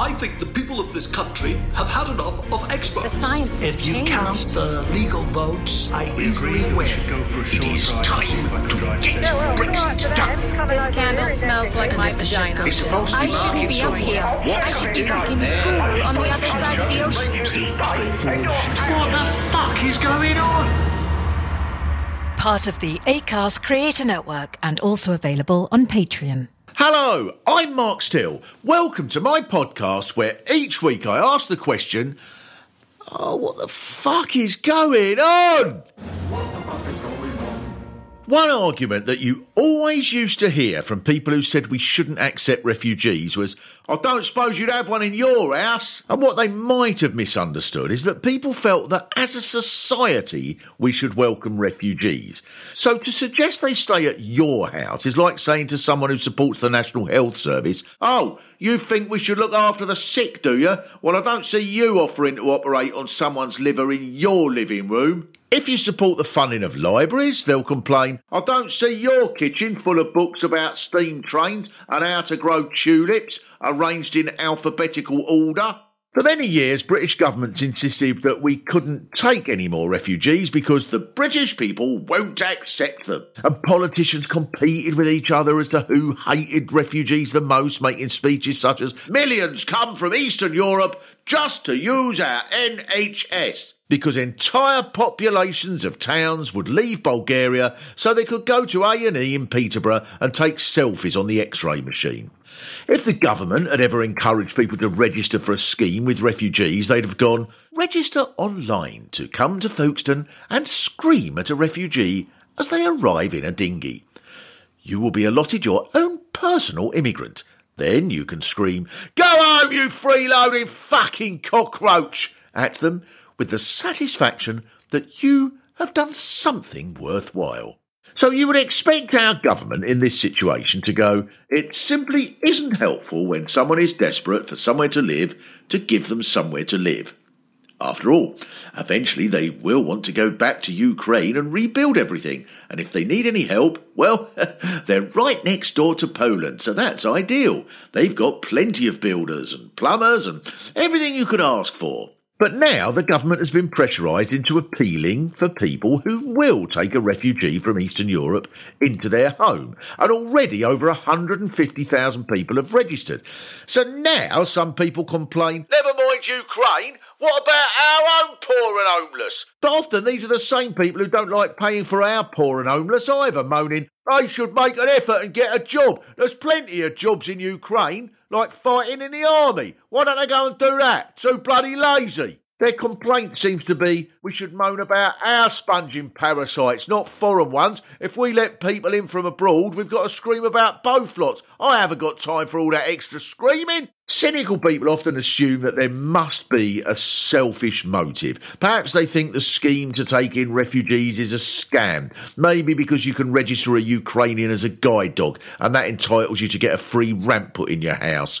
I think the people of this country have had enough of experts. The science has If you changed. count the legal votes, I easily agree that we win. should go for a short is drive to see if I time can to drive get. Brexit done. This candle smells like my vagina. It's supposed to I shouldn't be up here. What I should be back doing in there? school on the other side of the ocean. What the fuck is going on? Part of the Acast Creator Network and also available on Patreon. Hello, I'm Mark Steel. Welcome to my podcast where each week I ask the question, Oh, what the fuck is going on? One argument that you always used to hear from people who said we shouldn't accept refugees was, I don't suppose you'd have one in your house. And what they might have misunderstood is that people felt that as a society we should welcome refugees. So to suggest they stay at your house is like saying to someone who supports the National Health Service, Oh, you think we should look after the sick, do you? Well, I don't see you offering to operate on someone's liver in your living room. If you support the funding of libraries, they'll complain, I don't see your kitchen full of books about steam trains and how to grow tulips arranged in alphabetical order. For many years, British governments insisted that we couldn't take any more refugees because the British people won't accept them. And politicians competed with each other as to who hated refugees the most, making speeches such as, Millions come from Eastern Europe just to use our NHS because entire populations of towns would leave Bulgaria so they could go to A&E in Peterborough and take selfies on the X-ray machine. If the government had ever encouraged people to register for a scheme with refugees, they'd have gone, register online to come to Folkestone and scream at a refugee as they arrive in a dinghy. You will be allotted your own personal immigrant. Then you can scream, Go home, you freeloading fucking cockroach! at them with the satisfaction that you have done something worthwhile. So you would expect our government in this situation to go, it simply isn't helpful when someone is desperate for somewhere to live to give them somewhere to live. After all, eventually they will want to go back to Ukraine and rebuild everything. And if they need any help, well, they're right next door to Poland, so that's ideal. They've got plenty of builders and plumbers and everything you could ask for. But now the government has been pressurised into appealing for people who will take a refugee from Eastern Europe into their home. And already over 150,000 people have registered. So now some people complain, never mind Ukraine, what about our own poor and homeless? But often these are the same people who don't like paying for our poor and homeless either, moaning, they should make an effort and get a job. There's plenty of jobs in Ukraine, like fighting in the army. Why don't they go and do that? Too bloody lazy. Their complaint seems to be we should moan about our sponging parasites, not foreign ones. If we let people in from abroad, we've got to scream about both lots. I haven't got time for all that extra screaming. Cynical people often assume that there must be a selfish motive. Perhaps they think the scheme to take in refugees is a scam. Maybe because you can register a Ukrainian as a guide dog and that entitles you to get a free ramp put in your house.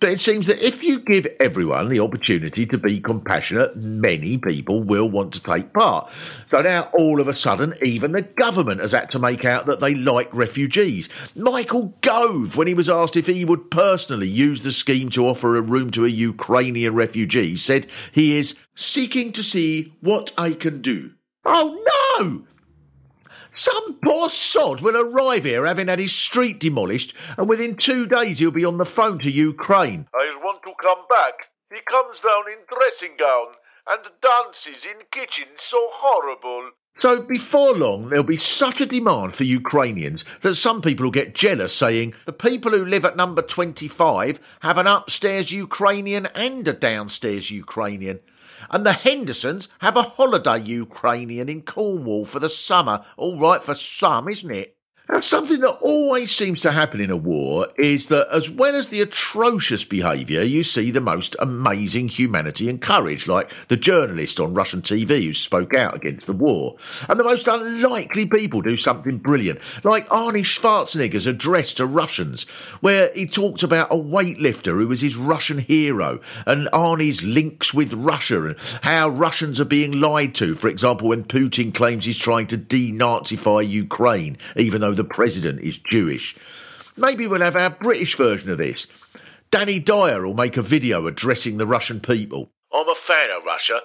But it seems that if you give everyone the opportunity to be compassionate, many people will want to take part. So now all of a sudden, even the government has had to make out that they like refugees. Michael Gove, when he was asked if he would personally use the to offer a room to a Ukrainian refugee, said he is seeking to see what I can do. Oh no! Some poor sod will arrive here having had his street demolished, and within two days he'll be on the phone to Ukraine. I want to come back. He comes down in dressing gown and dances in kitchen so horrible. So before long, there'll be such a demand for Ukrainians that some people will get jealous, saying the people who live at number 25 have an upstairs Ukrainian and a downstairs Ukrainian. And the Hendersons have a holiday Ukrainian in Cornwall for the summer. All right for some, isn't it? Something that always seems to happen in a war is that, as well as the atrocious behaviour, you see the most amazing humanity and courage, like the journalist on Russian TV who spoke out against the war. And the most unlikely people do something brilliant, like Arnie Schwarzenegger's address to Russians, where he talked about a weightlifter who was his Russian hero, and Arnie's links with Russia, and how Russians are being lied to, for example, when Putin claims he's trying to denazify Ukraine, even though the president is Jewish. Maybe we'll have our British version of this. Danny Dyer will make a video addressing the Russian people. I'm a fan of Russia.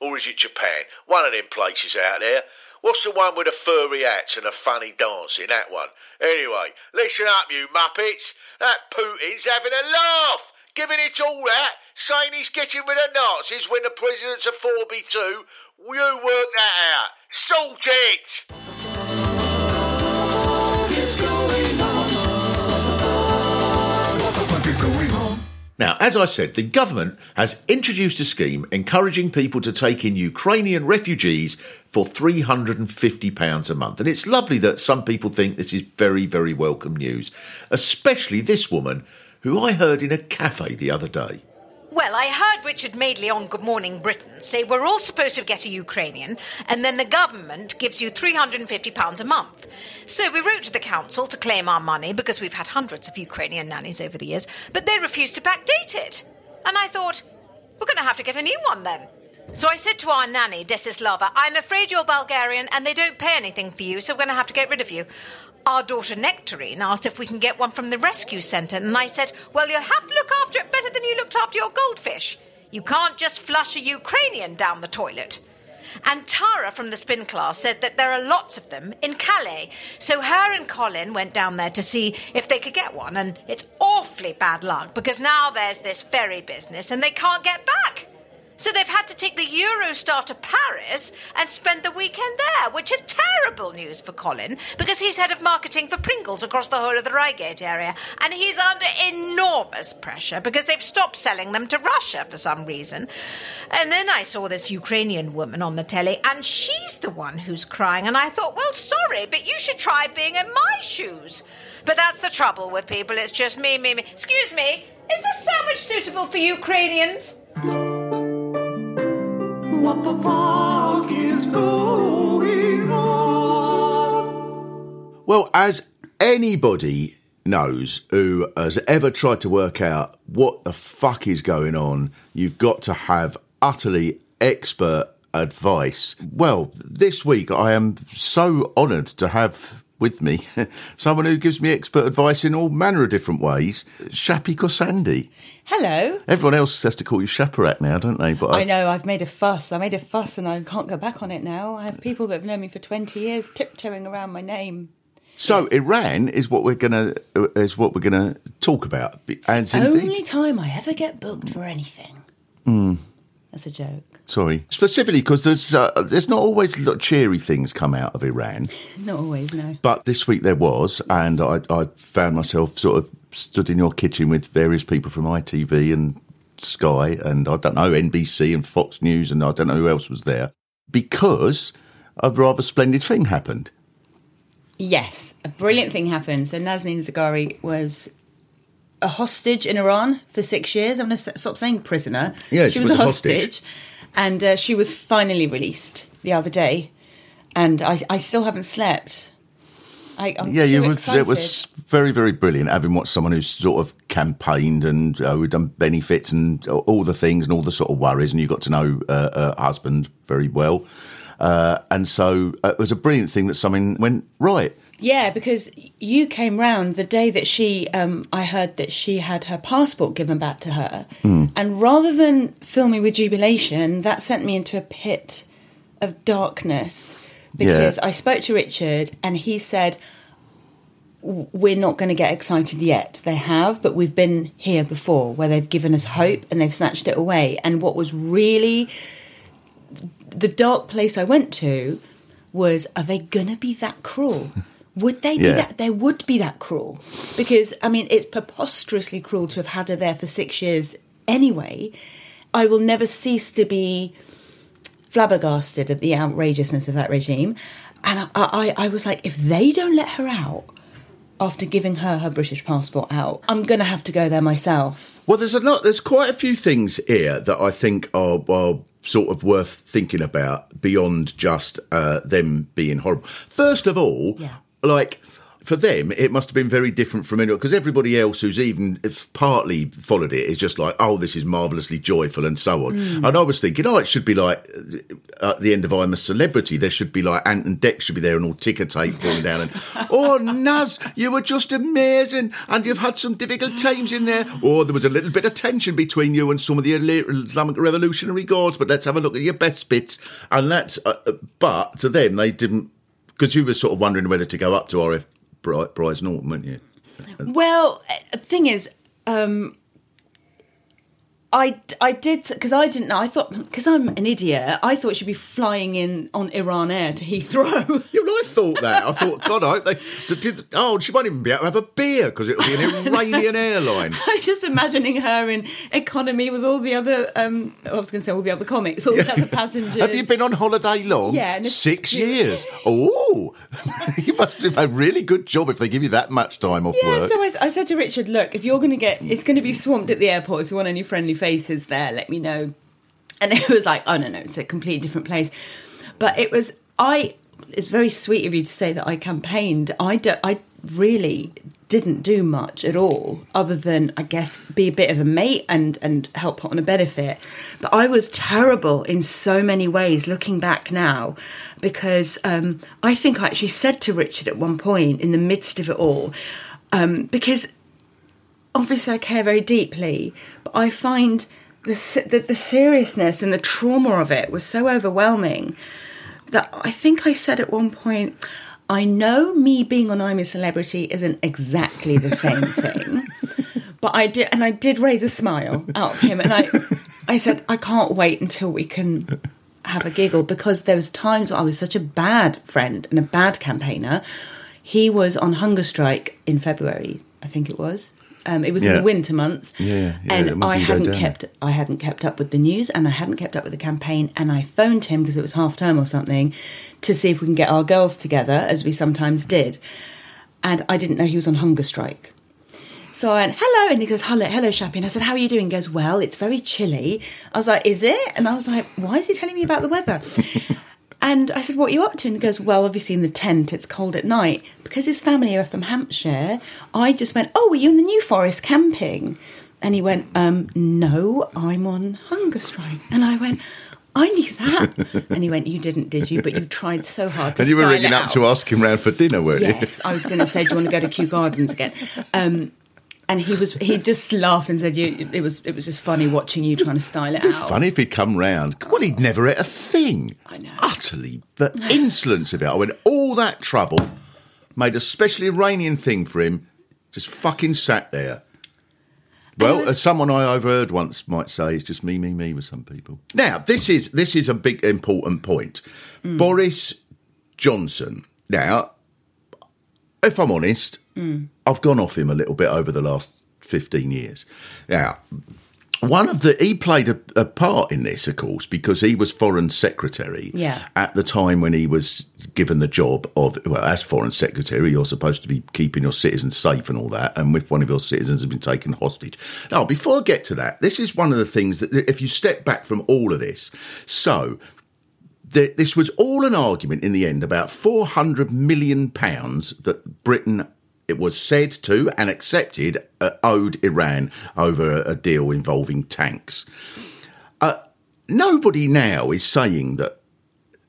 Or is it Japan? One of them places out there. What's the one with the furry hats and the funny dancing? That one. Anyway, listen up, you muppets. That Putin's having a laugh, giving it all that, saying he's getting rid of Nazis when the president's a 4B2. You work that out. Sort it! Now, as I said, the government has introduced a scheme encouraging people to take in Ukrainian refugees for £350 a month. And it's lovely that some people think this is very, very welcome news, especially this woman who I heard in a cafe the other day. Well, I heard Richard Madeley on Good Morning Britain say we're all supposed to get a Ukrainian, and then the government gives you £350 a month. So we wrote to the council to claim our money because we've had hundreds of Ukrainian nannies over the years, but they refused to backdate it. And I thought, we're going to have to get a new one then. So I said to our nanny, Desislava, I'm afraid you're Bulgarian and they don't pay anything for you, so we're going to have to get rid of you. Our daughter Nectarine asked if we can get one from the rescue centre, and I said, Well, you'll have to look after it better than you looked after your goldfish. You can't just flush a Ukrainian down the toilet. And Tara from the spin class said that there are lots of them in Calais. So her and Colin went down there to see if they could get one, and it's awfully bad luck because now there's this ferry business and they can't get back. So they've had to take the Eurostar to Paris and spend the weekend there, which is terrible news for Colin because he's head of marketing for Pringles across the whole of the Reigate area. And he's under enormous pressure because they've stopped selling them to Russia for some reason. And then I saw this Ukrainian woman on the telly and she's the one who's crying. And I thought, well, sorry, but you should try being in my shoes. But that's the trouble with people. It's just me, me, me. Excuse me, is this sandwich suitable for Ukrainians? What the fuck is going on? Well, as anybody knows who has ever tried to work out what the fuck is going on, you've got to have utterly expert advice. Well, this week I am so honoured to have with me someone who gives me expert advice in all manner of different ways, Shappi Khorsandi. Hello. Everyone else has to call you Shaparak now, don't they? But I know, I've made a fuss. I made a fuss and I can't go back on it now. I have people that have known me for 20 years tiptoeing around my name. So Iran is what we're gonna is what we're gonna talk about. And it's indeed, Only time I ever get booked for anything. Hmm. That's a joke. Sorry, specifically because there's uh, there's not always cheery things come out of Iran, Not always, no. but this week there was, and I, I found myself sort of stood in your kitchen with various people from ITV and Sky, and I don't know NBC and Fox News, and I don't know who else was there because a rather splendid thing happened. Yes, a brilliant thing happened. So Nazanin Zaghari was a hostage in Iran for six years. I'm going to stop saying prisoner. Yeah, she was a a hostage. hostage, and uh, she was finally released the other day. And I, I still haven't slept. I, I'm yeah, you excited. it was very, very brilliant having watched someone who's sort of campaigned and uh, who done benefits and all the things and all the sort of worries, and you got to know uh, her husband very well. Uh, and so uh, it was a brilliant thing that something went right. Yeah, because you came round the day that she, um, I heard that she had her passport given back to her. And rather than fill me with jubilation, that sent me into a pit of darkness. Because Yeah. I spoke to Richard and he said, We're not going to get excited yet. They have, but we've been here before where they've given us hope and they've snatched it away. And what was really the dark place I went to was are they gonna be that cruel? Would they be Yeah. that? They would be that cruel because I mean it's preposterously cruel to have had her there for six years anyway. I will never cease to be flabbergasted at the outrageousness of that regime, and I, I, I was like, if they don't let her out after giving her her British passport out, I'm gonna have to go there myself. Well, there's a lot. There's quite a few things here that I think are, are sort of worth thinking about beyond just uh, them being horrible. First of all, Yeah. like for them, it must have been very different from anyone because everybody else who's even if partly followed it is just like, oh, this is marvelously joyful and so on. Hmm. And I was thinking, oh, it should be like uh, at the end of I'm a Celebrity, there should be like Ant and Dec should be there and all ticker tape falling down and, oh, Naz, you were just amazing and you've had some difficult times in there. Or there was a little bit of tension between you and some of the Islamic Revolutionary Guards, but let's have a look at your best bits. And that's, uh, uh, but to them, they didn't, because you were sort of wondering whether to go up to RAF Bri- Brize Norton, weren't you? Well, the thing is, um, I, I did because I didn't know. I thought because I'm an idiot. I thought she'd be flying in on Iran Air to Heathrow. Yeah, well, I thought that. I thought, God, I hope they did, Oh, she won't even be able to have a beer because it'll be an Iranian airline. I was just imagining her in economy with all the other. Um, I was going to say all the other comics, all the other passengers. Have you been on holiday long? Yeah, six years. Oh, you must have a really good job if they give you that much time off Yeah, work. so I, I said to Richard, look, if you're going to get, it's going to be swamped at the airport. If you want any friendly faces there, let me know. And it was like, oh no, no, it's a completely different place. But it was, I, it's very sweet of you to say that I campaigned. I, do, I really didn't do much at all, other than I guess be a bit of a mate and and help put on a benefit. But I was terrible in so many ways. Looking back now, because um, I think I actually said to Richard at one point in the midst of it all, um, because obviously I care very deeply, but I find the, the the seriousness and the trauma of it was so overwhelming that I think I said at one point, I know me being on I'm a Celebrity isn't exactly the same thing. But I did, and I did raise a smile out of him, and I, I said, I can't wait until we can have a giggle because there was times I was such a bad friend and a bad campaigner. He was on hunger strike in February, I think it was. Um, it was in the winter months, Yeah, yeah, and I hadn't kept I hadn't kept up with the news and I hadn't kept up with the campaign. And I phoned him because it was half term or something to see if we can get our girls together, as we sometimes did. And I didn't know he was on hunger strike. So I went, hello. And he goes, hello, hello, Shappi. And I said, how are you doing? He goes, well, it's very chilly. I was like, is it? And I was like, why is he telling me about the weather? and I said, what are you up to? And he goes, well, obviously in the tent, it's cold at night. Because his family are from Hampshire, I just went, oh, were you in the New Forest camping? And he went, um, no, I'm on hunger strike. And I went, I knew that. and he went, you didn't, did you? But you tried so hard to and you were ringing up to ask him round for dinner, weren't you? Yes, I was going to say, do you want to go to Kew Gardens again? Um, and he was he just laughed and said, "You." It was it was just funny watching you trying to style it out. Funny if he'd come round. Well, he'd never ate a thing. I know. Utterly. The insolence of it. I went, all that trouble, made a specially Iranian thing for him, just fucking sat there. Well, was- as someone I overheard once might say, it's just me, me, me with some people. Now, this is this is a big important point. Hmm. Boris Johnson. Now, if I'm honest, Hmm. I've gone off him a little bit over the last 15 years. Now, one of the he played a, a part in this, of course, because he was foreign secretary Yeah. at the time when he was given the job of well, as foreign secretary, you're supposed to be keeping your citizens safe and all that. And if one of your citizens has been taken hostage, now before I get to that, this is one of the things that if you step back from all of this, so th- this was all an argument in the end about 400 million pounds that Britain it was said to and accepted uh, owed Iran over a, a deal involving tanks. Uh, nobody now is saying that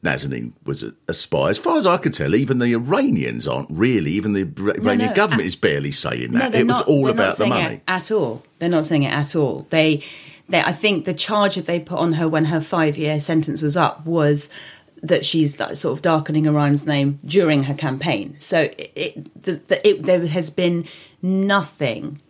Nazanin was a, a spy. As far as I can tell, even the Iranians aren't really. Even the Iranian no, government uh, is barely saying that. they're it was not- all about the money. it at all. They're not saying it at all. They, they. I think the charge that they put on her when her five-year sentence was up was that she's like, sort of darkening Iran's name during her campaign. So it, it, the, it there has been nothing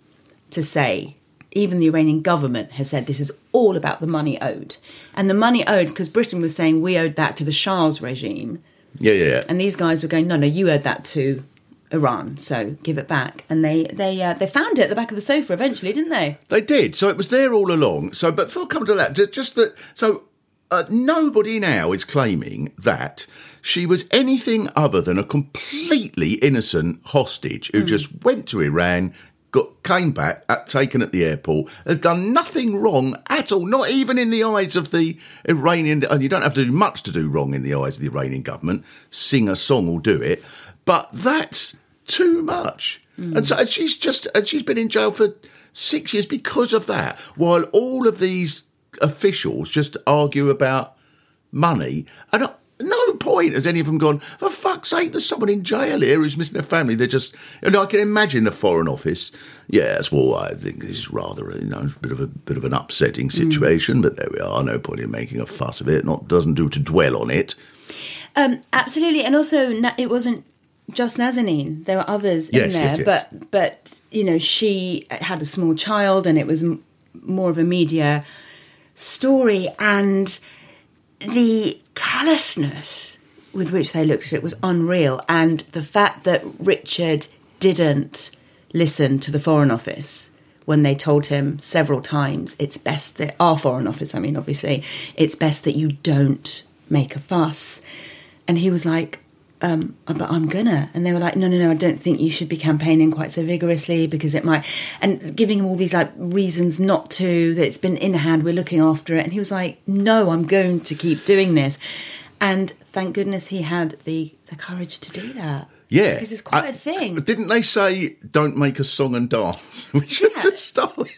to say. Even the Iranian government has said this is all about the money owed, and the money owed because Britain was saying we owed that to the Shah's regime. Yeah, yeah, yeah. And these guys were going, no, no, you owed that to Iran, so give it back. And they they uh, they found it at the back of the sofa eventually, didn't they? They did. So it was there all along. So, but before come to that, just that. So uh, nobody now is claiming that she was anything other than a completely innocent hostage who just went to Iran. Got came back, at, taken at the airport, had done nothing wrong at all. Not even in the eyes of the Iranian, and you don't have to do much to do wrong in the eyes of the Iranian government. Sing a song will do it, but that's too much. And so and she's just and she's been in jail for six years because of that. While all of these officials just argue about money, and at no point has any of them gone, for fuck's sake, there's someone in jail here who's missing their family. They're just, and I can imagine the Foreign Office. Yes, well, I think this is rather, you know, a bit of a bit of an upsetting situation, but there we are. No point in making a fuss of it. Not doesn't do to dwell on it. Um, absolutely, and also it wasn't just Nazanin. There were others Yes, in there, yes, yes. but but you know she had a small child, and it was m- more of a media story, and the callousness with which they looked at it was unreal, and the fact that Richard didn't listen to the Foreign Office when they told him several times it's best that our Foreign Office, I mean, obviously, it's best that you don't make a fuss. And he was like, um, but I'm gonna. And they were like, no, no, no, I don't think you should be campaigning quite so vigorously because it might. And giving him all these like reasons not to, that it's been in hand, we're looking after it. And he was like, no, I'm going to keep doing this. And thank goodness he had the, the courage to do that. Yeah, Because it's quite I- a thing. Didn't they say don't make a song and dance? we should Yeah. just start.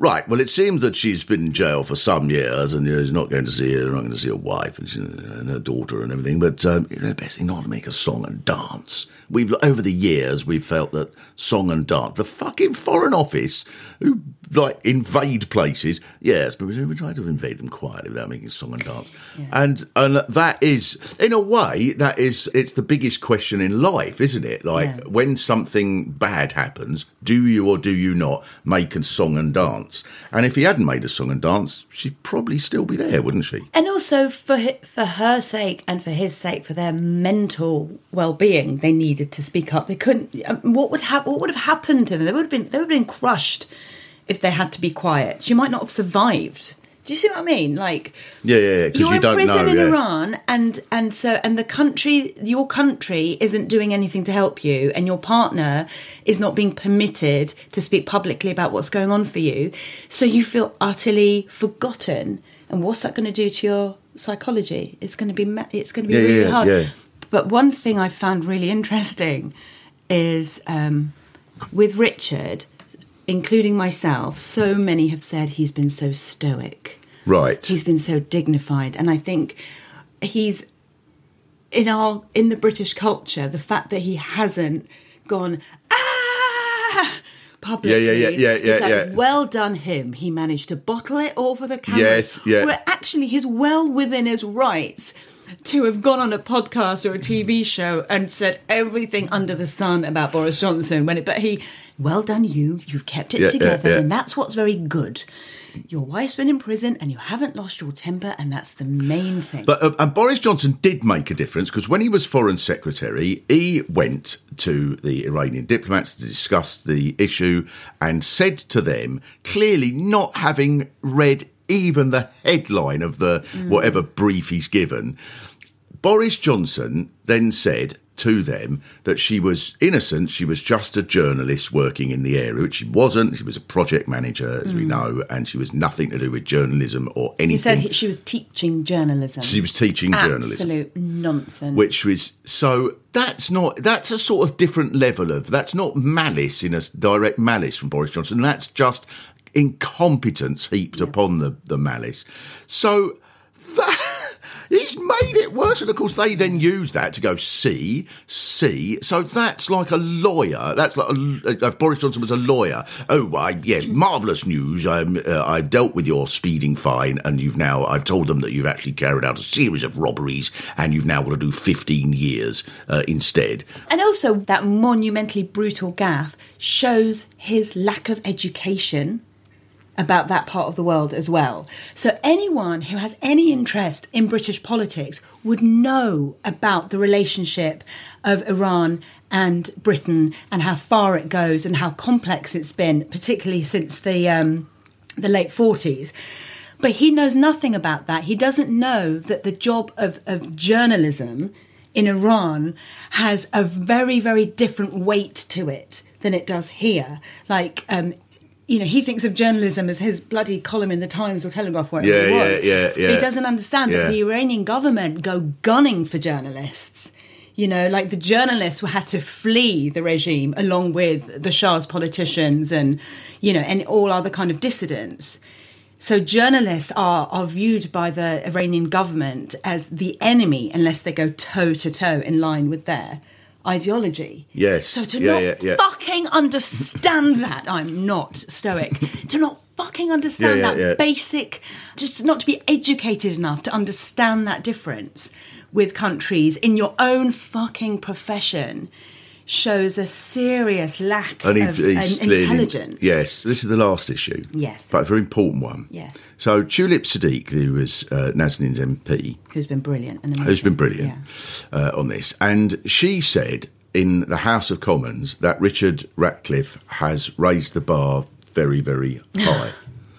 Right. Well, it seems that she's been in jail for some years, and you know, he's not going to see her, not going to see her wife and, she, and her daughter and everything. But um, you know, best thing not to make a song and dance. We've over the years we've felt that song and dance, the fucking Foreign Office, who like invade places, yes, but we, we try to invade them quietly without making song and dance. And and that is, in a way, that is it's the biggest question in life, isn't it? Like Yeah. when something bad happens, do you or do you not make a song and dance? And if he hadn't made a song and dance, she'd probably still be there, wouldn't she? And also for for her sake and for his sake, for their mental well being, they needed to speak up. They couldn't. um, What would hap- What would have happened to them? They would have been. They would have been crushed if they had to be quiet. She might not have survived. Do you see what I mean? Like Yeah, yeah, yeah. Because you're you in prison know. in yeah. Iran, and and so and the country, your country, isn't doing anything to help you, and your partner is not being permitted to speak publicly about what's going on for you. So you feel utterly forgotten, and what's that going to do to your psychology? It's going to be it's going to be Yeah, really yeah, hard. yeah. But one thing I found really interesting is um, with Richard, including myself. So many have said he's been so stoic Right. he's been so dignified and i think he's in our in the british culture the fact that he hasn't gone ah publicly Yeah, yeah, yeah, yeah, yeah, like, yeah. well done him he managed to bottle it all for the camera Yes, yeah. where actually he's well within his rights to have gone on a podcast or a TV show and said everything under the sun about Boris Johnson when it, but he, well done you, you've kept it Yeah, yeah, together, yeah. and that's what's very good. Your wife's been in prison and you haven't lost your temper, and that's the main thing. But uh, and Boris Johnson did make a difference because when he was foreign secretary, he went to the Iranian diplomats to discuss the issue and said to them, clearly not having read even the headline of the whatever brief he's given, Boris Johnson then said to them that she was innocent. She was just a journalist working in the area, which she wasn't. She was a project manager, as we hmm. know, and she was nothing to do with journalism or anything. he said he, she was teaching journalism. she was teaching journalism Absolute nonsense. which was so that's not that's a sort of different level of that's not malice in a direct malice from Boris Johnson that's just incompetence heaped upon the the malice so that he's made it worse and of course they then use that to go see see. So that's like a lawyer. That's like a, uh, Boris Johnson was a lawyer. Oh I, yes marvelous news. I'm, uh, I've dealt with your speeding fine and you've now I've told them that you've actually carried out a series of robberies and you've now got to do 15 years uh, instead. And also, that monumentally brutal gaffe shows his lack of education about that part of the world as well. So, anyone who has any interest in British politics would know about the relationship of Iran and Britain and how far it goes and how complex it's been, particularly since the um, the late forties. But he knows nothing about that. He doesn't know that the job of, of journalism in Iran has a very, very different weight to it than it does here. Like, um, you know, he thinks of journalism as his bloody column in the Times or Telegraph, wherever Yeah, it yeah, was. yeah, But he doesn't understand Yeah. that the Iranian government go gunning for journalists. You know, like the journalists had to flee the regime along with the Shah's politicians and, you know, and all other kind of dissidents. So journalists are, are viewed by the Iranian government as the enemy unless they go toe to toe in line with their ideology. Yes. So to Yeah, not yeah, yeah. fucking understand that, I'm not stoic. to not fucking understand that basic, just not to be educated enough to understand that difference with countries in your own fucking profession shows a serious lack And of he's intelligence. Yes, this is the last issue. Yes. But a very important one. Yes. So Tulip Siddiq, who was uh, Nazanin's MP, Who's been brilliant and who's been brilliant Yeah. uh, on this, and she said in the House of Commons that Richard Ratcliffe has raised the bar very, very high.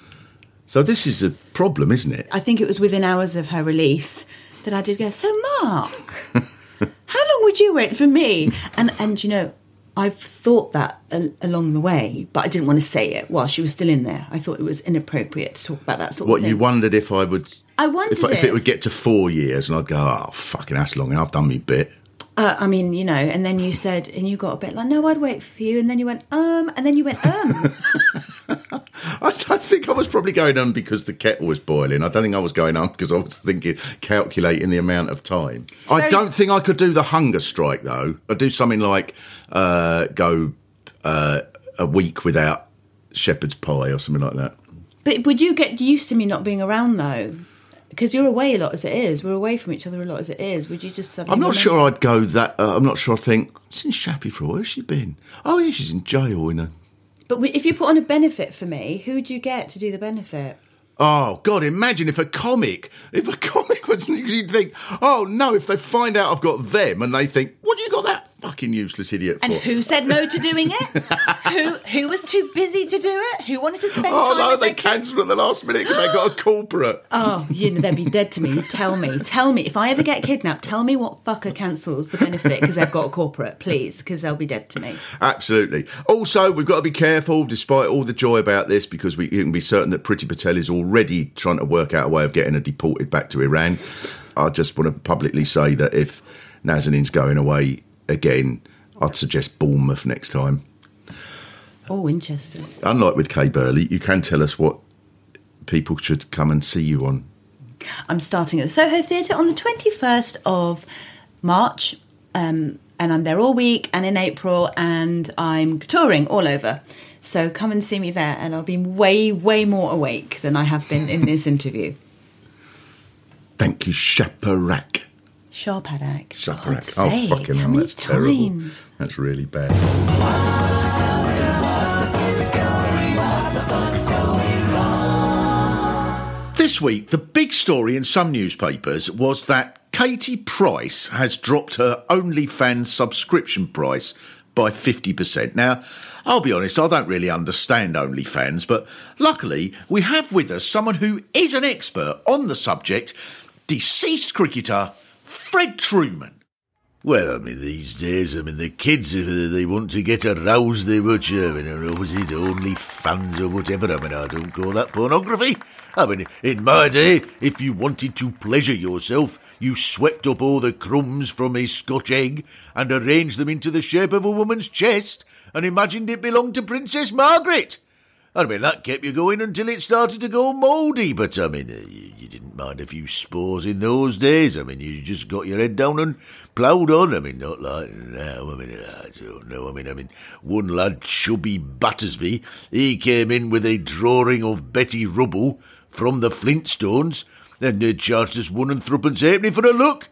so this is a problem, isn't it? I think it was within hours of her release that I did go, so Mark, how long would you wait for me? And and you know, I've thought that a- along the way, but I didn't want to say it while she was still in there. I thought it was inappropriate to talk about that sort What of thing. What you wondered if I would. I wondered if, if if- it would get to four years, and I'd go, "Oh, fucking, that's long enough. I've done me bit." Uh, I mean, you know, and then you said, and you got a bit like, no, I'd wait for you, and then you went, um, and then you went, um. I don't think I was probably going on because the kettle was boiling. I don't think I was going on because I was thinking, calculating the amount of time. I very- don't think I could do the hunger strike though. I'd do something like uh, go uh, a week without shepherd's pie or something like that. but would you get used to me not being around though? Because you're away a lot as it is. We're away from each other a lot as it is. Would you just suddenly? I'm not remember- sure I'd go that. Uh, I'm not sure I'd think, since Shappi for where's she been? Oh, yeah, she's in jail in a. But if you put on a benefit for me, who would you get to do the benefit? Oh God! Imagine if a comic, if a comic was, you'd think, oh no! If they find out I've got them, and they think, what do you got that fucking useless idiot for? And who said no to doing it? who who was too busy to do it? Who wanted to spend Oh time no! with They cancelled at the last minute because they got a corporate. Oh, you know, they'd be dead to me. Tell me, tell me. If I ever get kidnapped, tell me what fucker cancels the benefit because they've got a corporate, please, because they'll be dead to me. Absolutely. Also, we've got to be careful, despite all the joy about this, because we you can be certain that Priti Patel is already trying to work out a way of getting her deported back to Iran. I just want to publicly say that if Nazanin's going away again, I'd suggest Bournemouth next time. Or Winchester. Unlike with Kay Burley, you can tell us what people should come and see you on. I'm starting at the Soho Theatre on the 21st of March, um, and I'm there all week and in April, and I'm touring all over. So come and see me there, and I'll be way, way more awake than I have been in this interview. Thank you, Shaparak. Sharpadak. Shaparak. God's Oh, sake, fucking hell, that's terrible. times? That's really bad. This week, the big story in some newspapers was that Katie Price has dropped her OnlyFans subscription price by 50%. Now, I'll be honest, I don't really understand OnlyFans, but luckily we have with us someone who is an expert on the subject deceased cricketer Fred Trueman. Well, I mean, these days, I mean, the kids, if they want to get aroused, they uh, I mean, was it only fans or whatever? I mean, I don't call that pornography. I mean, in my day, if you wanted to pleasure yourself, you swept up all the crumbs from a Scotch egg and arranged them into the shape of a woman's chest and imagined it belonged to Princess Margaret. I mean, that kept you going until it started to go mouldy, but I mean, didn't mind a few spores in those days. I mean, you just got your head down and ploughed on. I mean, not like now. I mean, I don't know. I mean, I mean, one lad, Chubby Battersby, he came in with a drawing of Betty Rubble from the Flintstones and they charged us one and threepence halfpenny for a look.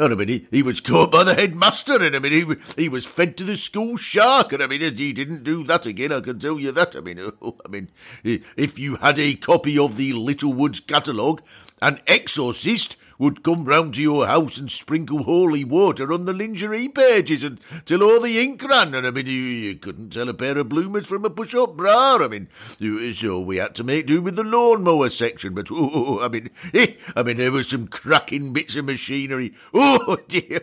And I mean, he, he was caught by the headmaster, and I mean, he, he was fed to the school shark, and I mean, he didn't do that again, I can tell you that. I mean, oh, I mean, if you had a copy of the Littlewoods catalogue, an exorcist would come round to your house and sprinkle holy water on the lingerie pages until all the ink ran, and I mean, you, you couldn't tell a pair of bloomers from a push-up bra. I mean, you- so we had to make do with the lawnmower section, but oh, I mean, eh, I mean, there were some cracking bits of machinery. Oh dear!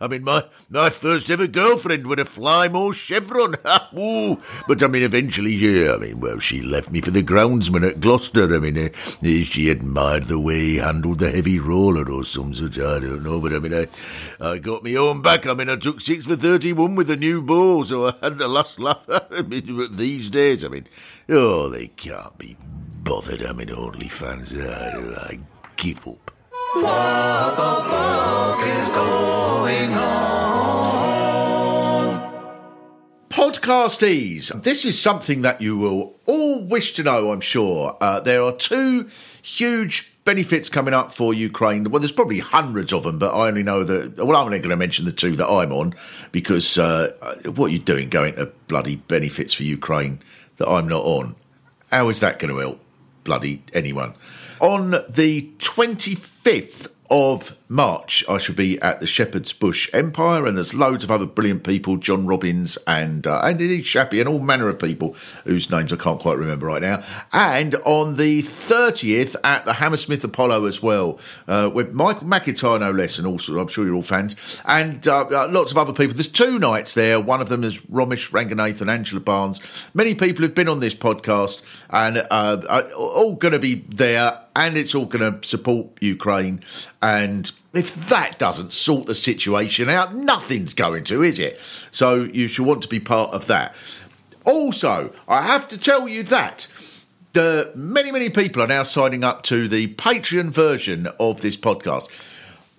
I mean, my my first ever girlfriend with a Flymo Chevron. Ooh. But I mean, eventually, yeah. I mean, well, she left me for the groundsman at Gloucester. I mean, uh, eh, she admired the way he handled the heavy roller or some such, I don't know. But I mean, I, I got me own back. I mean, I took six for 31 with a new ball, so I had the last laugh. I mean, these days, I mean, oh, they can't be bothered. I mean, only fans, I, I give up. What the fuck is going on? Podcasties. This is something that you will all wish to know, I'm sure. Uh, there are two huge benefits coming up for Ukraine. Well, there's probably hundreds of them, but I only know that. Well, I'm only going to mention the two that I'm on because uh, what are you doing going to bloody benefits for Ukraine that I'm not on? How is that going to help bloody anyone? On the 25th of March, I shall be at the Shepherd's Bush Empire, and there's loads of other brilliant people, John Robbins and uh, and indeed Shappi, and all manner of people whose names I can't quite remember right now. And on the 30th at the Hammersmith Apollo as well, uh, with Michael McIntyre no less, and also I'm sure you're all fans, and uh, uh, lots of other people. There's two nights there. One of them is Romesh Ranganathan Angela Barnes. Many people have been on this podcast and uh, all going to be there and it's all going to support Ukraine. And if that doesn't sort the situation out, nothing's going to, is it? So you should want to be part of that. Also, I have to tell you that the many, many people are now signing up to the Patreon version of this podcast.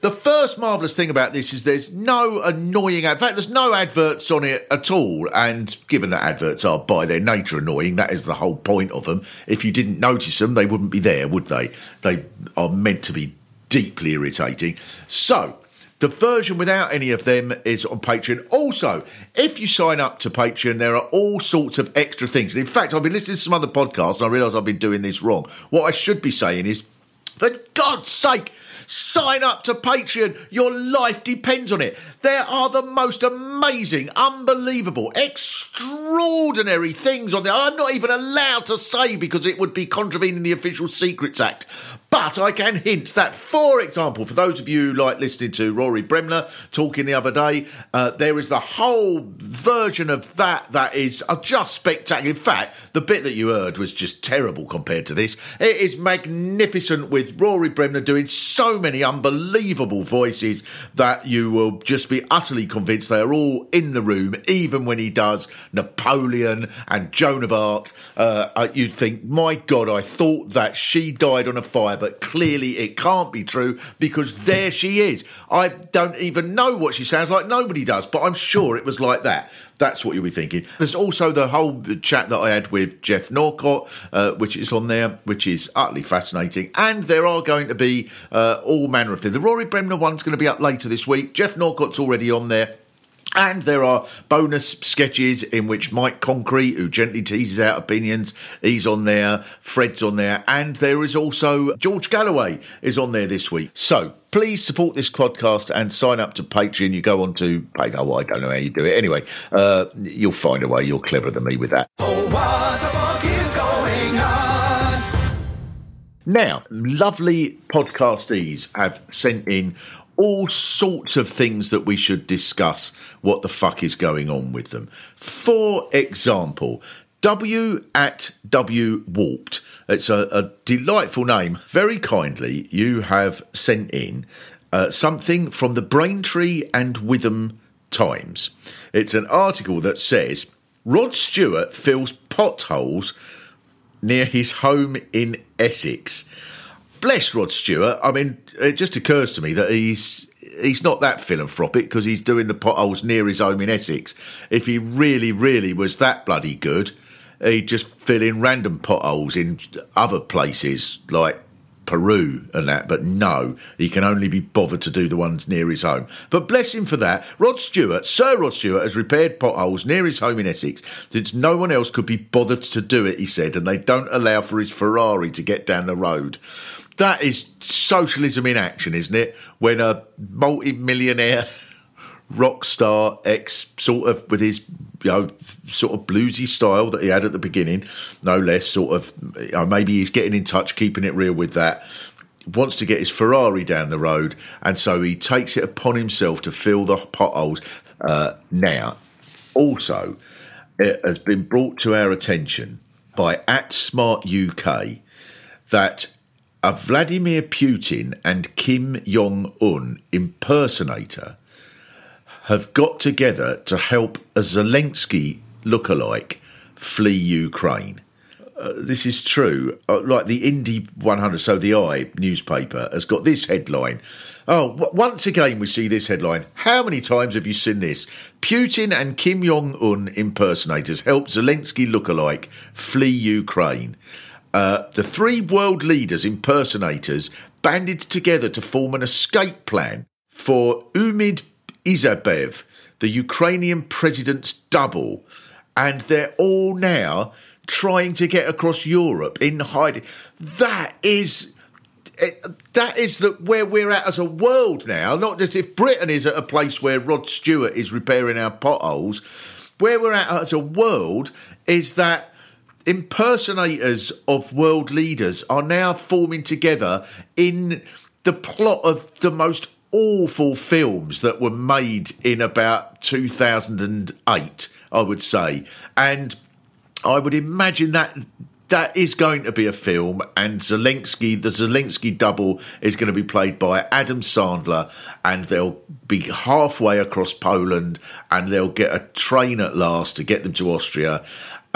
The first marvellous thing about this is there's no annoying, in fact, there's no adverts on it at all. And given that adverts are by their nature annoying, that is the whole point of them. If you didn't notice them, they wouldn't be there, would they? They are meant to be deeply irritating. So, the version without any of them is on Patreon. Also, if you sign up to Patreon, there are all sorts of extra things. In fact, I've been listening to some other podcasts and I realise I've been doing this wrong. What I should be saying is, for God's sake, sign up to Patreon. Your life depends on it. There are the most amazing, unbelievable, extraordinary things on there. I'm not even allowed to say because it would be contravening the Official Secrets Act. But I can hint that, for example, for those of you like listening to Rory Bremner talking the other day, uh, there is the whole version of that that is just spectacular. In fact, the bit that you heard was just terrible compared to this. It is magnificent with Rory Bremner doing so many unbelievable voices that you will just be utterly convinced they are all in the room, even when he does Napoleon and Joan of Arc. Uh, uh, you'd think, my God, I thought that she died on a fire, but clearly it can't be true because there she is. I don't even know what she sounds like. Nobody does, but I'm sure it was like that. That's what you'll be thinking. There's also the whole chat that I had with Geoff Norcott, uh, which is on there, which is utterly fascinating. And there are going to be uh, all manner of things. The Rory Bremner one's going to be up later this week. Geoff Norcott's already on there. And there are bonus sketches in which Mike Concrete, who gently teases out opinions, he's on there. Fred's on there, and there is also George Galloway is on there this week. So please support this podcast and sign up to Patreon. You go on to oh, I don't know how you do it. Anyway, uh, you'll find a way. You're cleverer than me with that. Oh? Now, lovely podcastees have sent in all sorts of things that we should discuss what the fuck is going on with them. For example, W at W Warped. It's a, a delightful name. Very kindly, you have sent in uh, something from the Braintree and Witham Times. It's an article that says Rod Stewart fills potholes near his home in Essex bless Rod Stewart. I mean, it just occurs to me that he's he's not that philanthropic because he's doing the potholes near his home in Essex. If he really, really was that bloody good, he'd just fill in random potholes in other places like Peru and that, but no, he can only be bothered to do the ones near his home. But bless him for that. Rod Stewart, Sir Rod Stewart, has repaired potholes near his home in Essex since no one else could be bothered to do it, he said, and they don't allow for his Ferrari to get down the road. That is socialism in action, isn't it? When a multi-millionaire rock star ex sort of with his you know sort of bluesy style that he had at the beginning no less sort of you know, maybe he's getting in touch keeping it real with that wants to get his ferrari down the road and so he takes it upon himself to fill the potholes uh, now also it has been brought to our attention by at smart uk that a Vladimir Putin and Kim Jong Un impersonator have got together to help a Zelensky lookalike flee Ukraine. Uh, this is true. Uh, like the Indy 100, so the I newspaper has got this headline. Oh, w- once again, we see this headline. How many times have you seen this? Putin and Kim Jong un impersonators help Zelensky lookalike flee Ukraine. Uh, the three world leaders impersonators banded together to form an escape plan for Umid Izabev, the Ukrainian president's double. And they're all now trying to get across Europe in hiding. That is. It, that is the, where we're at as a world now. Not just if Britain is at a place where Rod Stewart is repairing our potholes. Where we're at as a world is that impersonators of world leaders are now forming together in the plot of the most awful films that were made in about 2008, I would say. And I would imagine that that is going to be a film, and Zelensky, the Zelensky double, is going to be played by Adam Sandler, and they'll be halfway across Poland, and they'll get a train at last to get them to Austria,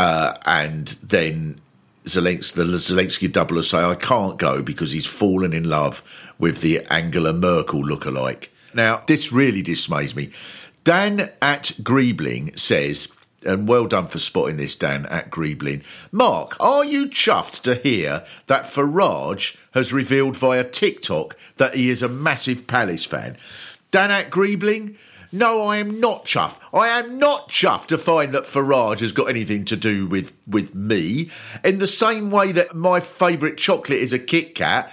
uh, and then Zelensky, the Zelensky double will say, I can't go because he's fallen in love with the Angela Merkel lookalike. Now, this really dismays me. Dan at Griebling says, and well done for spotting this, Dan at Griebling. Mark, are you chuffed to hear that Farage has revealed via TikTok that he is a massive Palace fan? Dan at Griebling, no, I am not chuffed. I am not chuffed to find that Farage has got anything to do with, with me. In the same way that my favourite chocolate is a Kit Kat,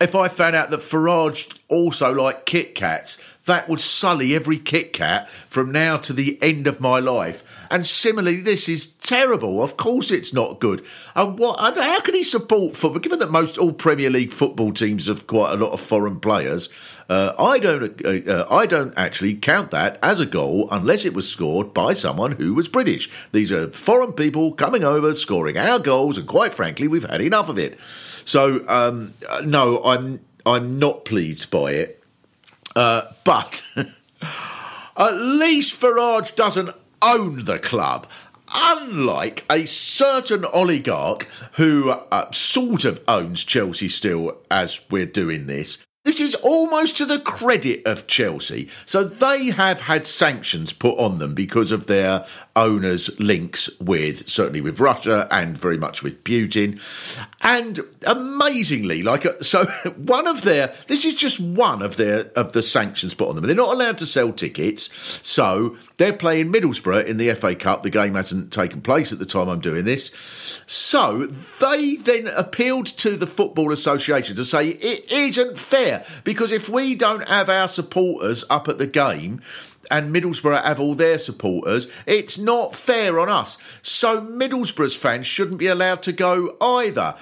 if I found out that Farage also liked Kit Kats, that would sully every Kit Kat from now to the end of my life. And similarly, this is terrible. Of course, it's not good. And what? How can he support football? Given that most all Premier League football teams have quite a lot of foreign players, uh, I don't. Uh, uh, I don't actually count that as a goal unless it was scored by someone who was British. These are foreign people coming over, scoring our goals, and quite frankly, we've had enough of it. So, um, no, I'm I'm not pleased by it. Uh, but at least Farage doesn't own the club. Unlike a certain oligarch who uh, sort of owns Chelsea still as we're doing this, this is almost to the credit of Chelsea. So they have had sanctions put on them because of their owners' links with, certainly with Russia and very much with Putin. And amazingly, like, uh, so one of their, this is just one of their, of the sanctions put on them. They're not allowed to sell tickets. So they're playing Middlesbrough in the FA Cup. The game hasn't taken place at the time I'm doing this. So they then appealed to the Football Association to say it isn't fair because if we don't have our supporters up at the game, and Middlesbrough have all their supporters, it's not fair on us. So Middlesbrough's fans shouldn't be allowed to go either.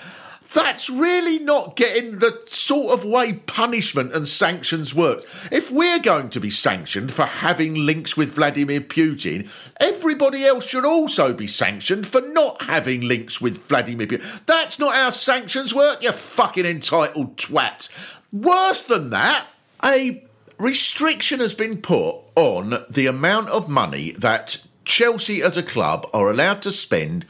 That's really not getting the sort of way punishment and sanctions work. If we're going to be sanctioned for having links with Vladimir Putin, everybody else should also be sanctioned for not having links with Vladimir Putin. That's not how sanctions work, you fucking entitled twat. Worse than that, a restriction has been put on the amount of money that Chelsea as a club are allowed to spend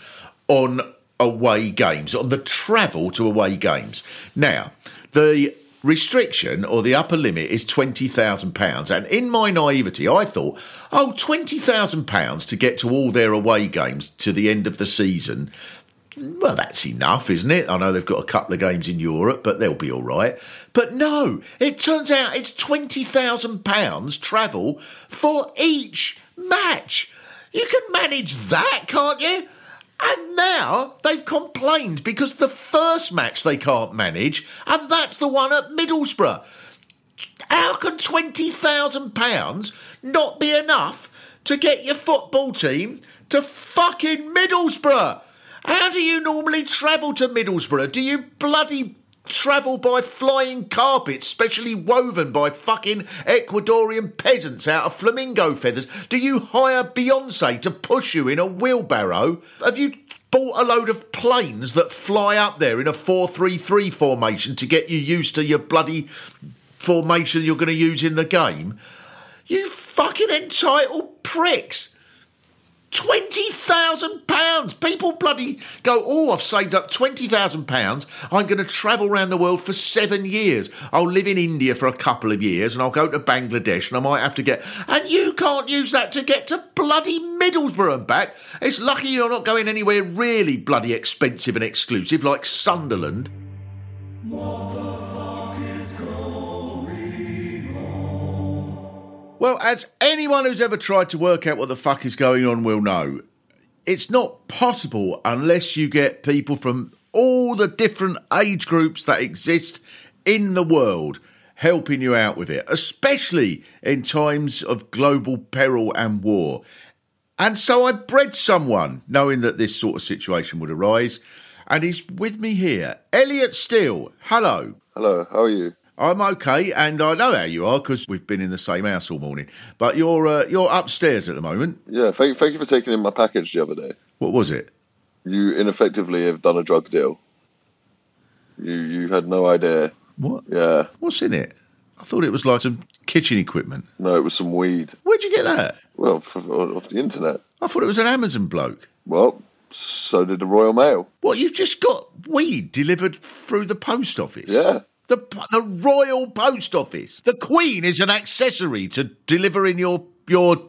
on away games, on the travel to away games. Now, the restriction or the upper limit is £20,000. And in my naivety, I thought, oh, £20,000 to get to all their away games to the end of the season. Well, that's enough, isn't it? I know they've got a couple of games in Europe, but they'll be all right. But no, it turns out it's £20,000 travel for each match. You can manage that, can't you? And now they've complained because the first match they can't manage, and that's the one at Middlesbrough. How can £20,000 not be enough to get your football team to fucking Middlesbrough? How do you normally travel to Middlesbrough? Do you bloody travel by flying carpets, specially woven by fucking Ecuadorian peasants out of flamingo feathers? Do you hire Beyonce to push you in a wheelbarrow? Have you bought a load of planes that fly up there in a 4-3-3 formation to get you used to your bloody formation you're going to use in the game. You fucking entitled pricks. Twenty thousand pounds. People bloody go. Oh, I've saved up twenty thousand pounds. I'm going to travel around the world for seven years. I'll live in India for a couple of years, and I'll go to Bangladesh, and I might have to get. And you can't use that to get to bloody Middlesbrough and back. It's lucky you're not going anywhere really bloody expensive and exclusive like Sunderland. Well, as anyone who's ever tried to work out what the fuck is going on will know, it's not possible unless you get people from all the different age groups that exist in the world helping you out with it, especially in times of global peril and war. And so I bred someone knowing that this sort of situation would arise, and he's with me here. Elliot Steel, hello. Hello, how are you? I'm okay, and I know how you are because we've been in the same house all morning. But you're uh, you're upstairs at the moment. Yeah, thank, thank you for taking in my package the other day. What was it? You ineffectively have done a drug deal. You you had no idea. What? Yeah, What's in it? I thought it was like some kitchen equipment. no, it was some weed. Where'd you get that? Well, f- off the internet. I thought it was an Amazon bloke. Well, so did the Royal Mail. What? You've just got weed delivered through the post office? Yeah. The the Royal Post Office. The Queen is an accessory to delivering your your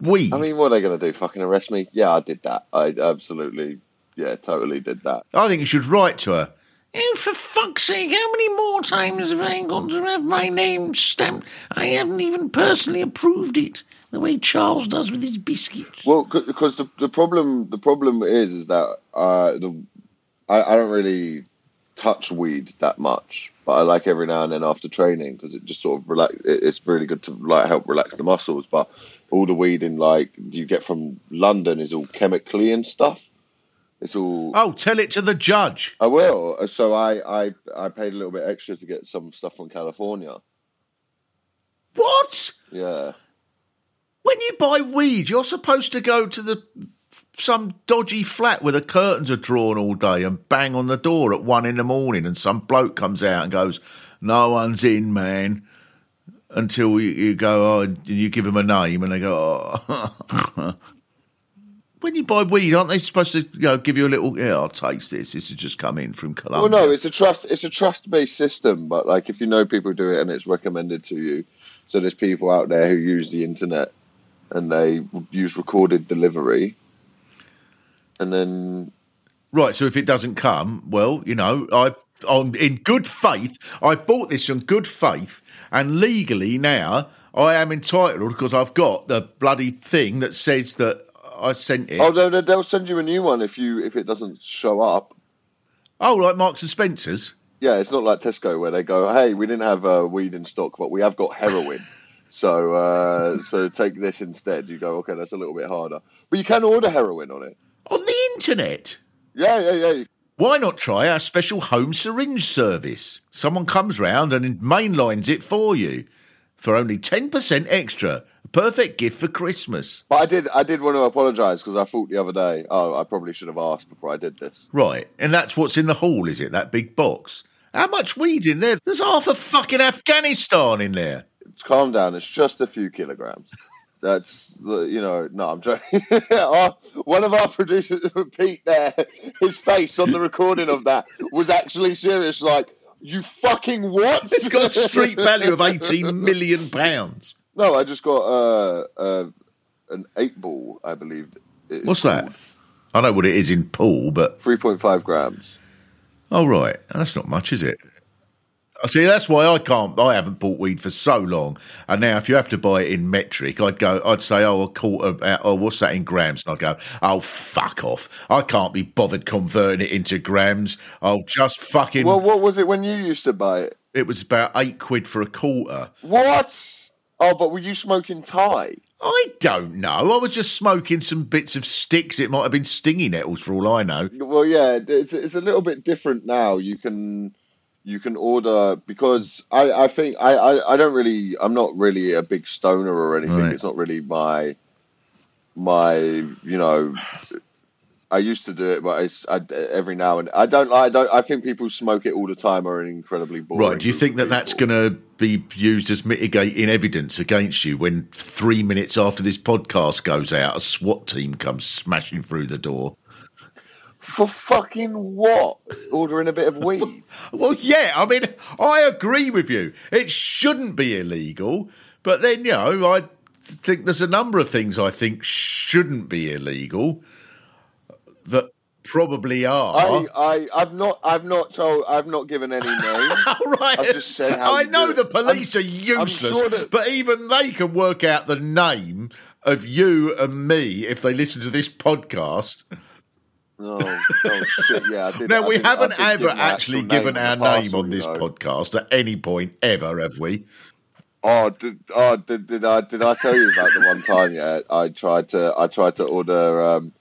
weed. I mean, what are they going to do? Fucking arrest me? Yeah, I did that. I absolutely, yeah, totally did that. I think you should write to her. Oh, for fuck's sake, how many more times have I got to have my name stamped? I haven't even personally approved it, the way Charles does with his biscuits. Well, because the the problem the problem is is that uh, the I, I don't really touch weed that much, but I like every now and then after training because it just sort of relax. It's really good to like help relax the muscles. But all the weed in like you get from London is all chemically and stuff. It's all. Oh, tell it to the judge. I will. Uh, so I I I paid a little bit extra to get some stuff from California. What? Yeah. When you buy weed, you're supposed to go to the some dodgy flat where the curtains are drawn all day and bang on the door at one in the morning, and some bloke comes out and goes, "No one's in, man." Until you, go, oh, and you give them a name, and they go, oh. when you buy weed, aren't they supposed to you know, give you a little? Yeah, I'll taste this. This has just come in from Colombia. Well, no, it's a trust. It's a trust based system, but like if you know people do it and it's recommended to you, so there's people out there who use the internet and they use recorded delivery, and then Right, so if it doesn't come, well, you know, I've on in good faith, I bought this in good faith, and legally now I am entitled because I've got the bloody thing that says that I sent it. oh, no, no, they'll send you a new one if you if it doesn't show up. Oh, like Marks and Spencers. Yeah, it's not like Tesco where they go, "Hey, we didn't have uh, weed in stock, but we have got heroin." So, uh, so take this instead. You go, okay, that's a little bit harder, but you can order heroin on it. On the internet. Yeah, yeah, yeah. Why not try our special home syringe service? Someone comes round and mainlines it for you for only 10% extra. A perfect gift for Christmas. But I did, I did want to apologise because I thought the other day, oh, I probably should have asked before I did this. Right, and that's what's in the hall, is it? That big box? How much weed in there? There's half of fucking Afghanistan in there. calm down. It's just a few kilograms. That's the you know. No, I'm joking. Our- One of our producers, Pete, there, his face on the recording of that was actually serious. Like, you fucking what? It's got a street value of 18 million pounds. no, I just got uh, uh, an eight ball, I believe. What's that? I know what it is in pool, but Three point five grams. oh right, that's not much, is it? I see. That's why I can't. I haven't bought weed for so long, and now if you have to buy it in metric, I'd go. I'd say, oh, a quarter. uh, Oh, what's that in grams? And I'd go, oh, fuck off. I can't be bothered converting it into grams. I'll just fucking. Well, what was it when you used to buy it? it was about eight quid for a quarter. What? Oh, but were you smoking Thai? I don't know. I was just smoking some bits of sticks. It might have been stingy nettles for all I know. Well, yeah, it's, it's a little bit different now. You can you can order because I, I think I, I, I don't really I'm not really a big stoner or anything. Right. It's not really my my you know I used to do it, but it's I, every now and I don't. I don't. I think people smoke it all the time are incredibly boring. Right. Do you think that that's going to be used as mitigating evidence against you when three minutes after this podcast goes out, a SWAT team comes smashing through the door? For fucking what? Ordering a bit of weed. Well, yeah, I mean, I agree with you. It shouldn't be illegal, but then, you know, I think there's a number of things I think shouldn't be illegal that probably are. I, I, I've not, I've not told, I've not given any names. All right. I've just said how I know the police I'm- are useless, sure that- but even they can work out the name of you and me if they listen to this podcast. Oh, oh shit! Yeah, I did. Now, I we didn't- haven't ever actually given our name on this you know. podcast at any point ever, have we? Oh, did, oh, did, did I did I tell you about the one time? Yeah, I tried to I tried to order. Um,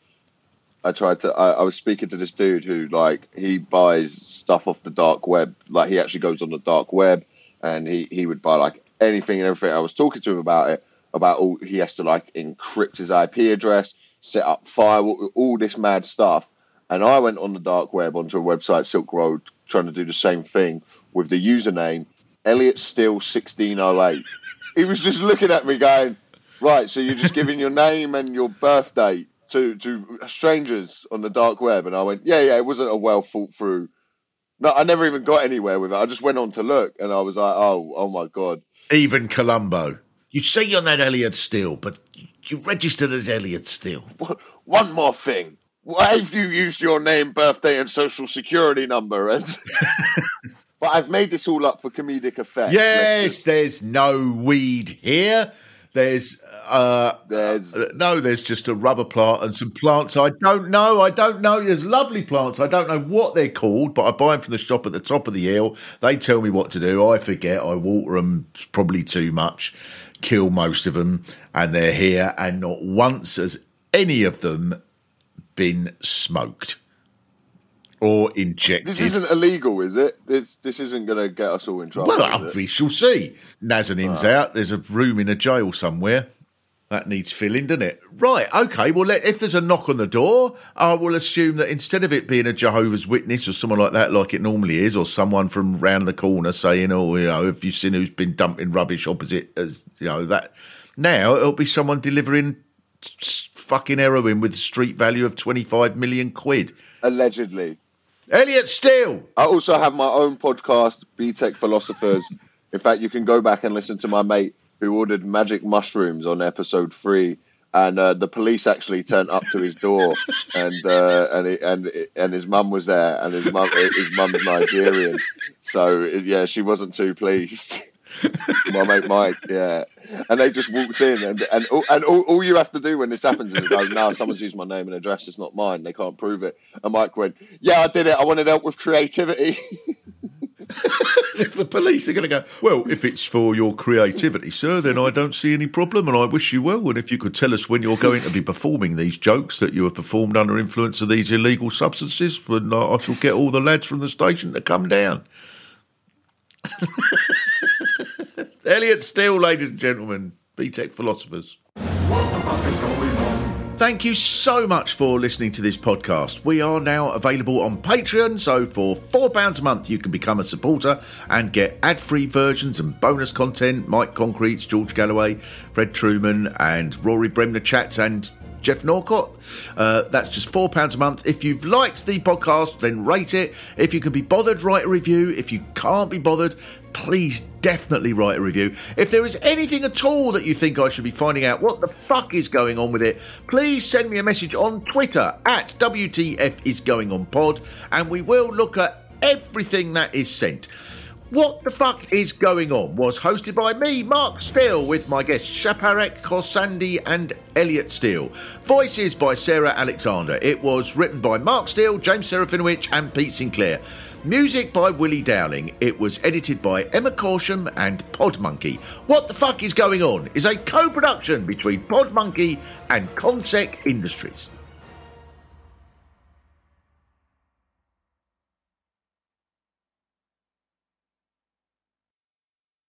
I tried to. I, I was speaking to this dude who like he buys stuff off the dark web. Like he actually goes on the dark web, and he he would buy like anything and everything. I was talking to him about it. About all he has to like encrypt his IP address, set up firewall, all this mad stuff. And I went on the dark web onto a website, Silk Road, trying to do the same thing with the username Elliot Steel 1608. He was just looking at me going, Right, so you're just giving your name and your birth date to, to strangers on the dark web. And I went, Yeah, yeah, it wasn't a well thought through. No, I never even got anywhere with it. I just went on to look and I was like, Oh, oh my God. Even Columbo. You say you're not Elliot Steel, but you registered as Elliot Steel. One more thing. Why have you used your name, birthday, and social security number as? but I've made this all up for comedic effect. Yes, just- there's no weed here. There's uh, There's- uh, no, there's just a rubber plant and some plants. I don't know. I don't know. There's lovely plants. I don't know what they're called, but I buy them from the shop at the top of the hill. They tell me what to do. I forget. I water them probably too much, kill most of them, and they're here. And not once has any of them been smoked or injected. This isn't illegal, is it? This this isn't going to get us all in trouble. Well, we shall see. Nazanin's out. There's a room in a jail somewhere. That needs filling, doesn't it? Right, okay. Well, let, if there's a knock on the door, I will assume that instead of it being a Jehovah's Witness or someone like that, like it normally is, or someone from round the corner saying, oh, you know, have you seen who's been dumping rubbish opposite, as you know, that. Now it'll be someone delivering fucking heroin with a street value of 25 million quid. Allegedly. Elliot Steel! I also have my own podcast, BTEC Philosophers. In fact, you can go back and listen to my mate who ordered magic mushrooms on episode three, and uh, the police actually turned up to his door, and uh, and he, and and his mum was there, and his mum his mum's Nigerian, so yeah, she wasn't too pleased. My mate Mike, yeah, and they just walked in, and and all, and all, all you have to do when this happens is go, "No, someone's used my name and address. It's not mine. They can't prove it." And Mike went, "Yeah, I did it. I wanted help with creativity." If the police are going to go, well, if it's for your creativity, sir, then I don't see any problem and I wish you well. And if you could tell us when you're going to be performing these jokes that you have performed under influence of these illegal substances, then uh, I shall get all the lads from the station to come down. Elliot Steel, ladies and gentlemen, BTEC philosophers. Thank you so much for listening to this podcast. We are now available on Patreon, so for £4 a month, you can become a supporter and get ad free versions and bonus content. Mike Concretes, George Galloway, Fred Trueman, and Rory Bremner chats, and Geoff Norcott. Uh, that's just £4 a month. If you've liked the podcast, then rate it. If you can be bothered, write a review. If you can't be bothered, please definitely write a review. If there is anything at all that you think I should be finding out what the fuck is going on with it, please send me a message on Twitter at WTF is going on pod and we will look at everything that is sent. What the fuck is going on was hosted by me, Mark Steel, with my guests Shaparak, Khorsandi, and Elliot Steel. Voices by Sarah Alexander. It was written by Mark Steel, James Serafinowicz, and Pete Sinclair. Music by Willie Dowling. It was edited by Emma Corsham and Podmonkey. What the fuck is going on is a co production between Podmonkey and Consec Industries.